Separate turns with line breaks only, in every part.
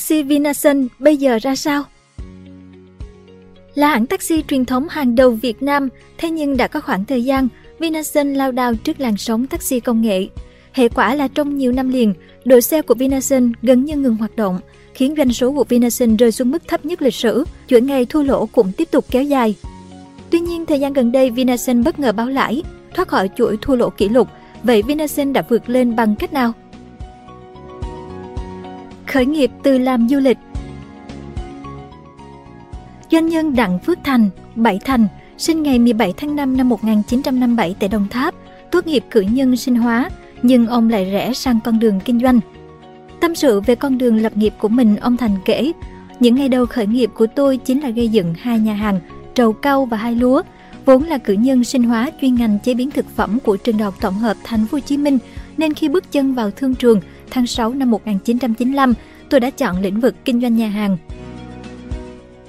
taxi Vinasun bây giờ ra sao? Là hãng taxi truyền thống hàng đầu Việt Nam, thế nhưng đã có khoảng thời gian, Vinasun lao đao trước làn sóng taxi công nghệ. Hệ quả là trong nhiều năm liền, đội xe của Vinasun gần như ngừng hoạt động, khiến doanh số của Vinasun rơi xuống mức thấp nhất lịch sử, chuỗi ngày thua lỗ cũng tiếp tục kéo dài. Tuy nhiên, thời gian gần đây Vinasun bất ngờ báo lãi, thoát khỏi chuỗi thua lỗ kỷ lục. Vậy Vinasun đã vượt lên bằng cách nào? Khởi nghiệp từ làm du lịch Doanh nhân Đặng Phước Thành, Bảy Thành, sinh ngày 17 tháng 5 năm 1957 tại Đồng Tháp, tốt nghiệp cử nhân sinh hóa, nhưng ông lại rẽ sang con đường kinh doanh. Tâm sự về con đường lập nghiệp của mình, ông Thành kể, những ngày đầu khởi nghiệp của tôi chính là gây dựng hai nhà hàng, trầu cau và hai lúa, vốn là cử nhân sinh hóa chuyên ngành chế biến thực phẩm của trường đại học tổng hợp Thành phố Hồ Chí Minh, nên khi bước chân vào thương trường, tháng 6 năm 1995, tôi đã chọn lĩnh vực kinh doanh nhà hàng.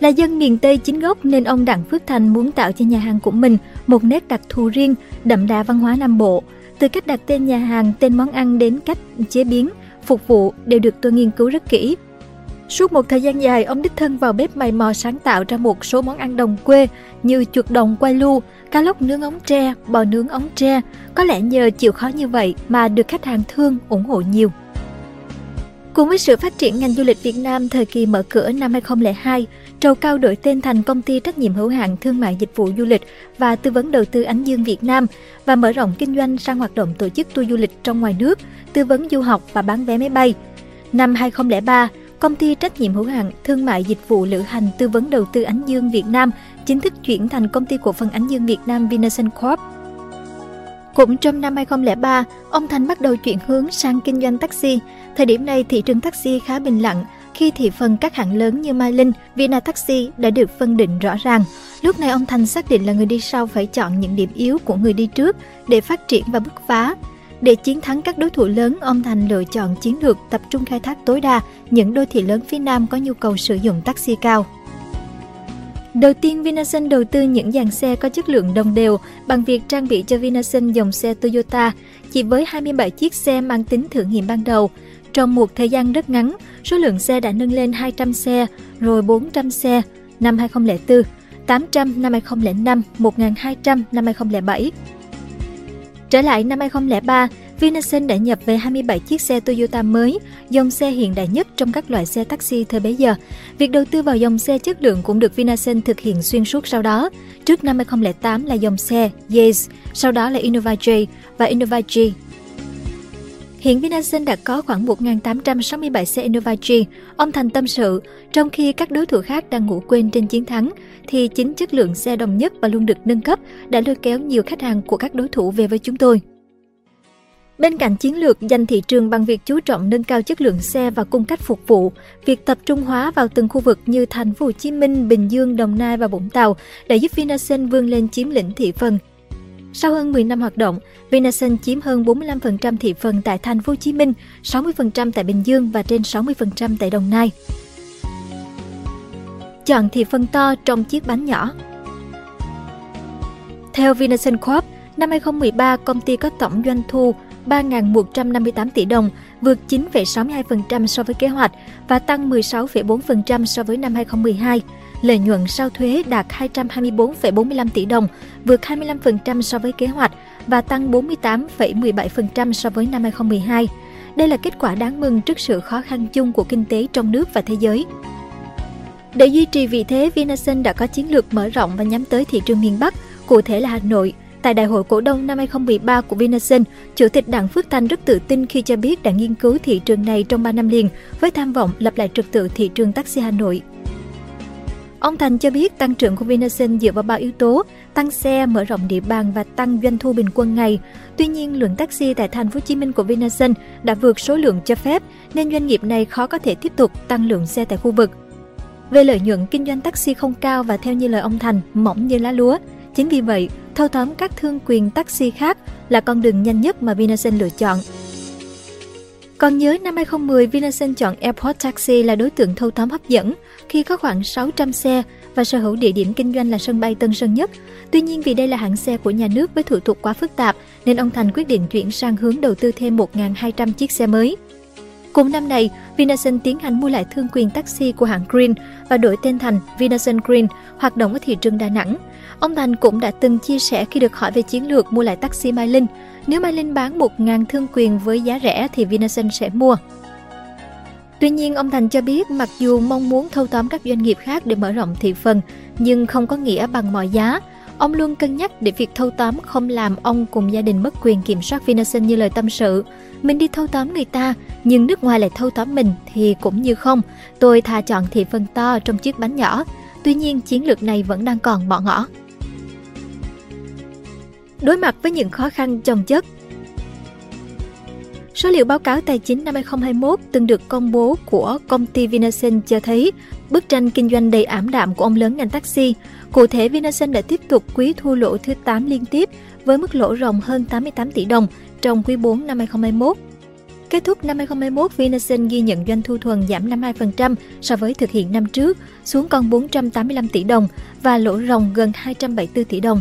Là dân miền Tây chính gốc nên ông Đặng Phước Thành muốn tạo cho nhà hàng của mình một nét đặc thù riêng, đậm đà văn hóa Nam Bộ. Từ cách đặt tên nhà hàng, tên món ăn đến cách chế biến, phục vụ đều được tôi nghiên cứu rất kỹ. Suốt một thời gian dài, ông đích thân vào bếp mày mò sáng tạo ra một số món ăn đồng quê như chuột đồng quay lu, cá lóc nướng ống tre, bò nướng ống tre. Có lẽ nhờ chịu khó như vậy mà được khách hàng thương ủng hộ nhiều. Cùng với sự phát triển ngành du lịch Việt Nam thời kỳ mở cửa năm 2002, Trầu Cao đổi tên thành Công ty trách nhiệm hữu hạn Thương mại Dịch vụ Du lịch và Tư vấn Đầu tư Ánh Dương Việt Nam và mở rộng kinh doanh sang hoạt động tổ chức tour du lịch trong ngoài nước, tư vấn du học và bán vé máy bay. Năm 2003, Công ty trách nhiệm hữu hạn Thương mại Dịch vụ Lữ hành Tư vấn Đầu tư Ánh Dương Việt Nam chính thức chuyển thành Công ty cổ phần Ánh Dương Việt Nam Vinasen Corp cũng trong năm 2003, ông Thành bắt đầu chuyển hướng sang kinh doanh taxi. Thời điểm này thị trường taxi khá bình lặng khi thị phần các hãng lớn như Mai Linh, Vina Taxi đã được phân định rõ ràng. Lúc này ông Thành xác định là người đi sau phải chọn những điểm yếu của người đi trước để phát triển và bứt phá. Để chiến thắng các đối thủ lớn, ông Thành lựa chọn chiến lược tập trung khai thác tối đa những đô thị lớn phía Nam có nhu cầu sử dụng taxi cao. Đầu tiên, Vinasun đầu tư những dàn xe có chất lượng đồng đều bằng việc trang bị cho Vinasun dòng xe Toyota chỉ với 27 chiếc xe mang tính thử nghiệm ban đầu. Trong một thời gian rất ngắn, số lượng xe đã nâng lên 200 xe, rồi 400 xe năm 2004, 800 năm 2005, 1200 năm 2007. Trở lại năm 2003, Vinasen đã nhập về 27 chiếc xe Toyota mới, dòng xe hiện đại nhất trong các loại xe taxi thời bấy giờ. Việc đầu tư vào dòng xe chất lượng cũng được Vinasen thực hiện xuyên suốt sau đó. Trước năm 2008 là dòng xe Yes, sau đó là Innova J và Innova G. Hiện Vinasen đã có khoảng 1.867 xe Innova G. Ông Thành tâm sự, trong khi các đối thủ khác đang ngủ quên trên chiến thắng, thì chính chất lượng xe đồng nhất và luôn được nâng cấp đã lôi kéo nhiều khách hàng của các đối thủ về với chúng tôi. Bên cạnh chiến lược giành thị trường bằng việc chú trọng nâng cao chất lượng xe và cung cách phục vụ, việc tập trung hóa vào từng khu vực như thành phố Hồ Chí Minh, Bình Dương, Đồng Nai và Vũng Tàu đã giúp Vinasen vươn lên chiếm lĩnh thị phần. Sau hơn 10 năm hoạt động, Vinasen chiếm hơn 45% thị phần tại thành phố Hồ Chí Minh, 60% tại Bình Dương và trên 60% tại Đồng Nai. Chọn thị phần to trong chiếc bánh nhỏ. Theo Vinasen Corp, năm 2013 công ty có tổng doanh thu 3.158 tỷ đồng, vượt 9,62% so với kế hoạch và tăng 16,4% so với năm 2012. Lợi nhuận sau thuế đạt 224,45 tỷ đồng, vượt 25% so với kế hoạch và tăng 48,17% so với năm 2012. Đây là kết quả đáng mừng trước sự khó khăn chung của kinh tế trong nước và thế giới. Để duy trì vị thế, Vinasun đã có chiến lược mở rộng và nhắm tới thị trường miền Bắc, cụ thể là Hà Nội – Tại Đại hội cổ đông năm 2013 của Vinasun, Chủ tịch đảng Phước Thanh rất tự tin khi cho biết đã nghiên cứu thị trường này trong 3 năm liền với tham vọng lập lại trật tự thị trường taxi Hà Nội. Ông Thành cho biết tăng trưởng của Vinasun dựa vào ba yếu tố, tăng xe, mở rộng địa bàn và tăng doanh thu bình quân ngày. Tuy nhiên, lượng taxi tại thành phố Hồ Chí Minh của Vinasun đã vượt số lượng cho phép nên doanh nghiệp này khó có thể tiếp tục tăng lượng xe tại khu vực. Về lợi nhuận, kinh doanh taxi không cao và theo như lời ông Thành, mỏng như lá lúa. Chính vì vậy, thâu tóm các thương quyền taxi khác là con đường nhanh nhất mà Vinasen lựa chọn. Còn nhớ năm 2010, Vinasen chọn Airport Taxi là đối tượng thâu tóm hấp dẫn khi có khoảng 600 xe và sở hữu địa điểm kinh doanh là sân bay Tân Sơn Nhất. Tuy nhiên vì đây là hãng xe của nhà nước với thủ tục quá phức tạp nên ông Thành quyết định chuyển sang hướng đầu tư thêm 1.200 chiếc xe mới. Cùng năm này, Vinasun tiến hành mua lại thương quyền taxi của hãng Green và đổi tên thành Vinasun Green, hoạt động ở thị trường Đà Nẵng. Ông Thành cũng đã từng chia sẻ khi được hỏi về chiến lược mua lại taxi Mai Linh. Nếu Mai Linh bán 1.000 thương quyền với giá rẻ thì Vinasun sẽ mua. Tuy nhiên, ông Thành cho biết mặc dù mong muốn thâu tóm các doanh nghiệp khác để mở rộng thị phần, nhưng không có nghĩa bằng mọi giá – Ông luôn cân nhắc để việc thâu tóm không làm ông cùng gia đình mất quyền kiểm soát Vinason như lời tâm sự. Mình đi thâu tóm người ta, nhưng nước ngoài lại thâu tóm mình thì cũng như không. Tôi thà chọn thị phần to trong chiếc bánh nhỏ. Tuy nhiên, chiến lược này vẫn đang còn bỏ ngỏ. Đối mặt với những khó khăn chồng chất, Số liệu báo cáo tài chính năm 2021 từng được công bố của công ty Vinasen cho thấy bức tranh kinh doanh đầy ảm đạm của ông lớn ngành taxi. Cụ thể, Vinasen đã tiếp tục quý thua lỗ thứ 8 liên tiếp với mức lỗ ròng hơn 88 tỷ đồng trong quý 4 năm 2021. Kết thúc năm 2021, Vinasen ghi nhận doanh thu thuần giảm 52% so với thực hiện năm trước, xuống còn 485 tỷ đồng và lỗ ròng gần 274 tỷ đồng.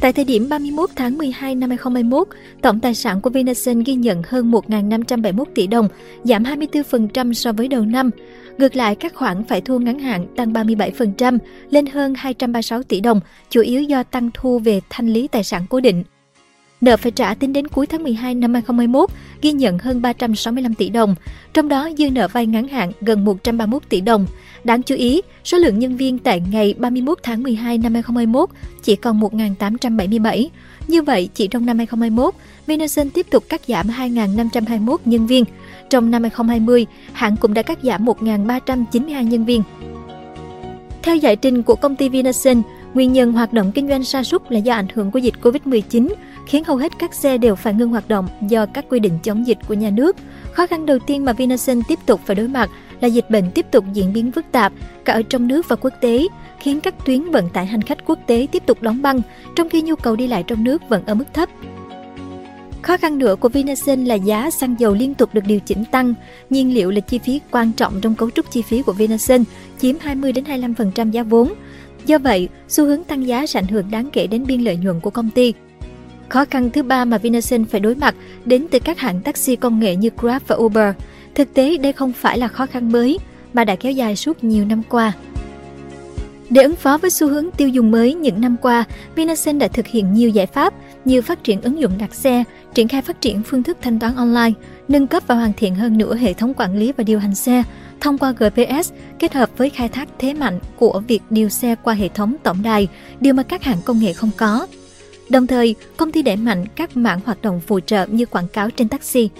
Tại thời điểm 31 tháng 12 năm 2021, tổng tài sản của Vinasun ghi nhận hơn 1.571 tỷ đồng, giảm 24% so với đầu năm. Ngược lại, các khoản phải thu ngắn hạn tăng 37%, lên hơn 236 tỷ đồng, chủ yếu do tăng thu về thanh lý tài sản cố định. Nợ phải trả tính đến cuối tháng 12 năm 2021 ghi nhận hơn 365 tỷ đồng, trong đó dư nợ vay ngắn hạn gần 131 tỷ đồng. Đáng chú ý, số lượng nhân viên tại ngày 31 tháng 12 năm 2021 chỉ còn 1.877. Như vậy, chỉ trong năm 2021, Vinason tiếp tục cắt giảm 2.521 nhân viên. Trong năm 2020, hãng cũng đã cắt giảm 1.392 nhân viên. Theo giải trình của công ty Vinason, nguyên nhân hoạt động kinh doanh sa sút là do ảnh hưởng của dịch Covid-19 khiến hầu hết các xe đều phải ngưng hoạt động do các quy định chống dịch của nhà nước. Khó khăn đầu tiên mà Vinasun tiếp tục phải đối mặt là dịch bệnh tiếp tục diễn biến phức tạp cả ở trong nước và quốc tế, khiến các tuyến vận tải hành khách quốc tế tiếp tục đóng băng, trong khi nhu cầu đi lại trong nước vẫn ở mức thấp. Khó khăn nữa của Vinasun là giá xăng dầu liên tục được điều chỉnh tăng. Nhiên liệu là chi phí quan trọng trong cấu trúc chi phí của Vinasun, chiếm 20 đến 25% giá vốn. Do vậy, xu hướng tăng giá sẽ ảnh hưởng đáng kể đến biên lợi nhuận của công ty. Khó khăn thứ ba mà Vinasen phải đối mặt đến từ các hãng taxi công nghệ như Grab và Uber. Thực tế đây không phải là khó khăn mới mà đã kéo dài suốt nhiều năm qua. Để ứng phó với xu hướng tiêu dùng mới những năm qua, Vinasen đã thực hiện nhiều giải pháp như phát triển ứng dụng đặt xe, triển khai phát triển phương thức thanh toán online, nâng cấp và hoàn thiện hơn nữa hệ thống quản lý và điều hành xe thông qua GPS kết hợp với khai thác thế mạnh của việc điều xe qua hệ thống tổng đài, điều mà các hãng công nghệ không có. Đồng thời, công ty đẩy mạnh các mạng hoạt động phụ trợ như quảng cáo trên taxi.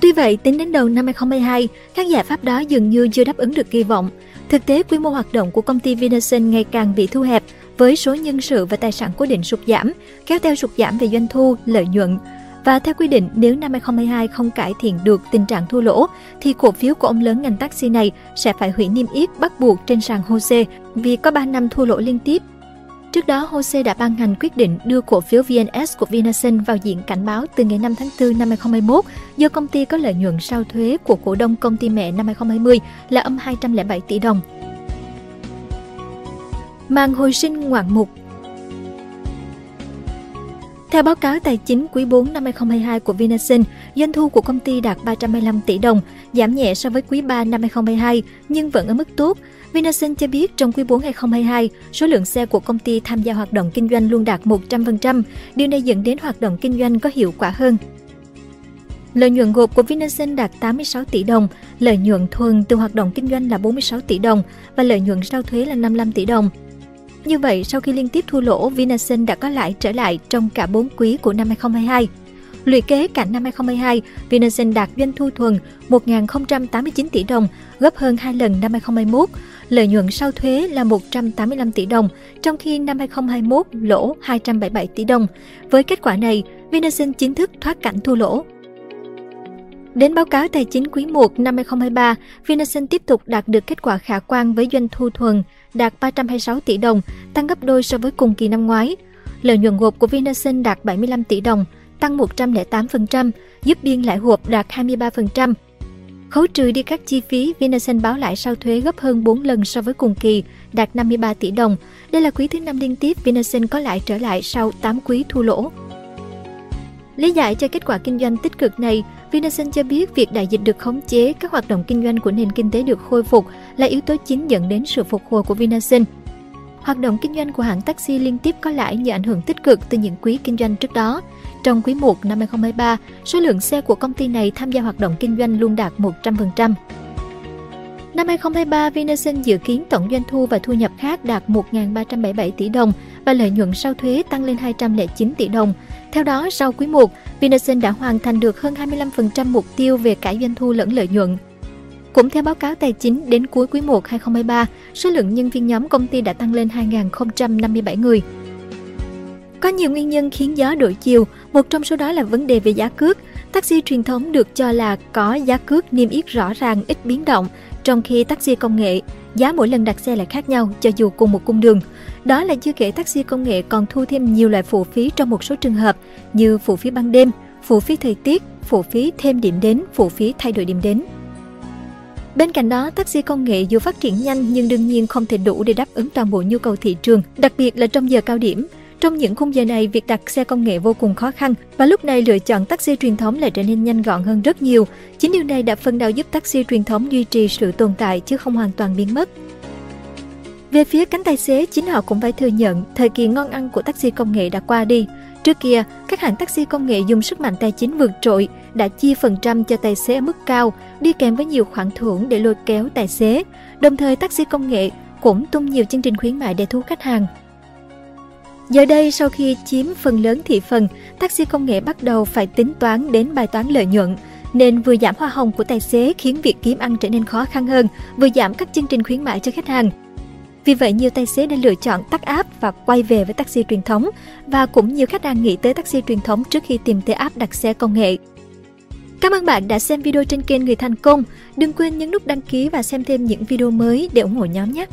Tuy vậy, tính đến đầu năm 2022, các giải pháp đó dường như chưa đáp ứng được kỳ vọng. Thực tế, quy mô hoạt động của công ty Vinasun ngày càng bị thu hẹp, với số nhân sự và tài sản cố định sụt giảm, kéo theo sụt giảm về doanh thu, lợi nhuận. Và theo quy định, nếu năm 2022 không cải thiện được tình trạng thua lỗ, thì cổ phiếu của ông lớn ngành taxi này sẽ phải hủy niêm yết bắt buộc trên sàn HOSE vì có 3 năm thua lỗ liên tiếp Trước đó, HOSE đã ban hành quyết định đưa cổ phiếu VNS của Vinasen vào diện cảnh báo từ ngày 5 tháng 4 năm 2021 do công ty có lợi nhuận sau thuế của cổ đông công ty mẹ năm 2020 là âm 207 tỷ đồng. Màn hồi sinh ngoạn mục theo báo cáo tài chính quý 4 năm 2022 của Vinasin, doanh thu của công ty đạt 325 tỷ đồng, giảm nhẹ so với quý 3 năm 2022 nhưng vẫn ở mức tốt. Vinasin cho biết trong quý 4 2022, số lượng xe của công ty tham gia hoạt động kinh doanh luôn đạt 100%, điều này dẫn đến hoạt động kinh doanh có hiệu quả hơn. Lợi nhuận gộp của Vinasin đạt 86 tỷ đồng, lợi nhuận thuần từ hoạt động kinh doanh là 46 tỷ đồng và lợi nhuận sau thuế là 55 tỷ đồng. Như vậy, sau khi liên tiếp thua lỗ, Vinasun đã có lãi trở lại trong cả 4 quý của năm 2022. Lũy kế cả năm 2022, Vinasun đạt doanh thu thuần 1.089 tỷ đồng, gấp hơn 2 lần năm 2021. Lợi nhuận sau thuế là 185 tỷ đồng, trong khi năm 2021 lỗ 277 tỷ đồng. Với kết quả này, Vinasun chính thức thoát cảnh thua lỗ. Đến báo cáo tài chính quý 1 năm 2023, Vinasun tiếp tục đạt được kết quả khả quan với doanh thu thuần đạt 326 tỷ đồng, tăng gấp đôi so với cùng kỳ năm ngoái. Lợi nhuận gộp của Vinasun đạt 75 tỷ đồng, tăng 108%, giúp biên lãi gộp đạt 23%. Khấu trừ đi các chi phí, Vinasun báo lãi sau thuế gấp hơn 4 lần so với cùng kỳ, đạt 53 tỷ đồng. Đây là quý thứ năm liên tiếp Vinasun có lãi trở lại sau 8 quý thua lỗ. Lý giải cho kết quả kinh doanh tích cực này, Vinasen cho biết việc đại dịch được khống chế, các hoạt động kinh doanh của nền kinh tế được khôi phục là yếu tố chính dẫn đến sự phục hồi của Vinasen. Hoạt động kinh doanh của hãng taxi liên tiếp có lãi nhờ ảnh hưởng tích cực từ những quý kinh doanh trước đó. Trong quý 1 năm 2023, số lượng xe của công ty này tham gia hoạt động kinh doanh luôn đạt 100%. Năm 2023, Vinason dự kiến tổng doanh thu và thu nhập khác đạt 1.377 tỷ đồng và lợi nhuận sau thuế tăng lên 209 tỷ đồng. Theo đó, sau quý 1, Vinason đã hoàn thành được hơn 25% mục tiêu về cả doanh thu lẫn lợi nhuận. Cũng theo báo cáo tài chính đến cuối quý 1 2023, số lượng nhân viên nhóm công ty đã tăng lên 2.057 người. Có nhiều nguyên nhân khiến gió đổi chiều, một trong số đó là vấn đề về giá cước – Taxi truyền thống được cho là có giá cước niêm yết rõ ràng ít biến động, trong khi taxi công nghệ giá mỗi lần đặt xe lại khác nhau cho dù cùng một cung đường. Đó là chưa kể taxi công nghệ còn thu thêm nhiều loại phụ phí trong một số trường hợp như phụ phí ban đêm, phụ phí thời tiết, phụ phí thêm điểm đến, phụ phí thay đổi điểm đến. Bên cạnh đó, taxi công nghệ dù phát triển nhanh nhưng đương nhiên không thể đủ để đáp ứng toàn bộ nhu cầu thị trường, đặc biệt là trong giờ cao điểm. Trong những khung giờ này, việc đặt xe công nghệ vô cùng khó khăn và lúc này lựa chọn taxi truyền thống lại trở nên nhanh gọn hơn rất nhiều. Chính điều này đã phần nào giúp taxi truyền thống duy trì sự tồn tại chứ không hoàn toàn biến mất. Về phía cánh tài xế, chính họ cũng phải thừa nhận thời kỳ ngon ăn của taxi công nghệ đã qua đi. Trước kia, các hãng taxi công nghệ dùng sức mạnh tài chính vượt trội, đã chia phần trăm cho tài xế ở mức cao, đi kèm với nhiều khoản thưởng để lôi kéo tài xế. Đồng thời, taxi công nghệ cũng tung nhiều chương trình khuyến mại để thu khách hàng. Giờ đây, sau khi chiếm phần lớn thị phần, taxi công nghệ bắt đầu phải tính toán đến bài toán lợi nhuận, nên vừa giảm hoa hồng của tài xế khiến việc kiếm ăn trở nên khó khăn hơn, vừa giảm các chương trình khuyến mãi cho khách hàng. Vì vậy, nhiều tài xế đã lựa chọn tắt app và quay về với taxi truyền thống, và cũng nhiều khách hàng nghĩ tới taxi truyền thống trước khi tìm tới app đặt xe công nghệ. Cảm ơn bạn đã xem video trên kênh Người Thành Công. Đừng quên nhấn nút đăng ký và xem thêm những video mới để ủng hộ nhóm nhé!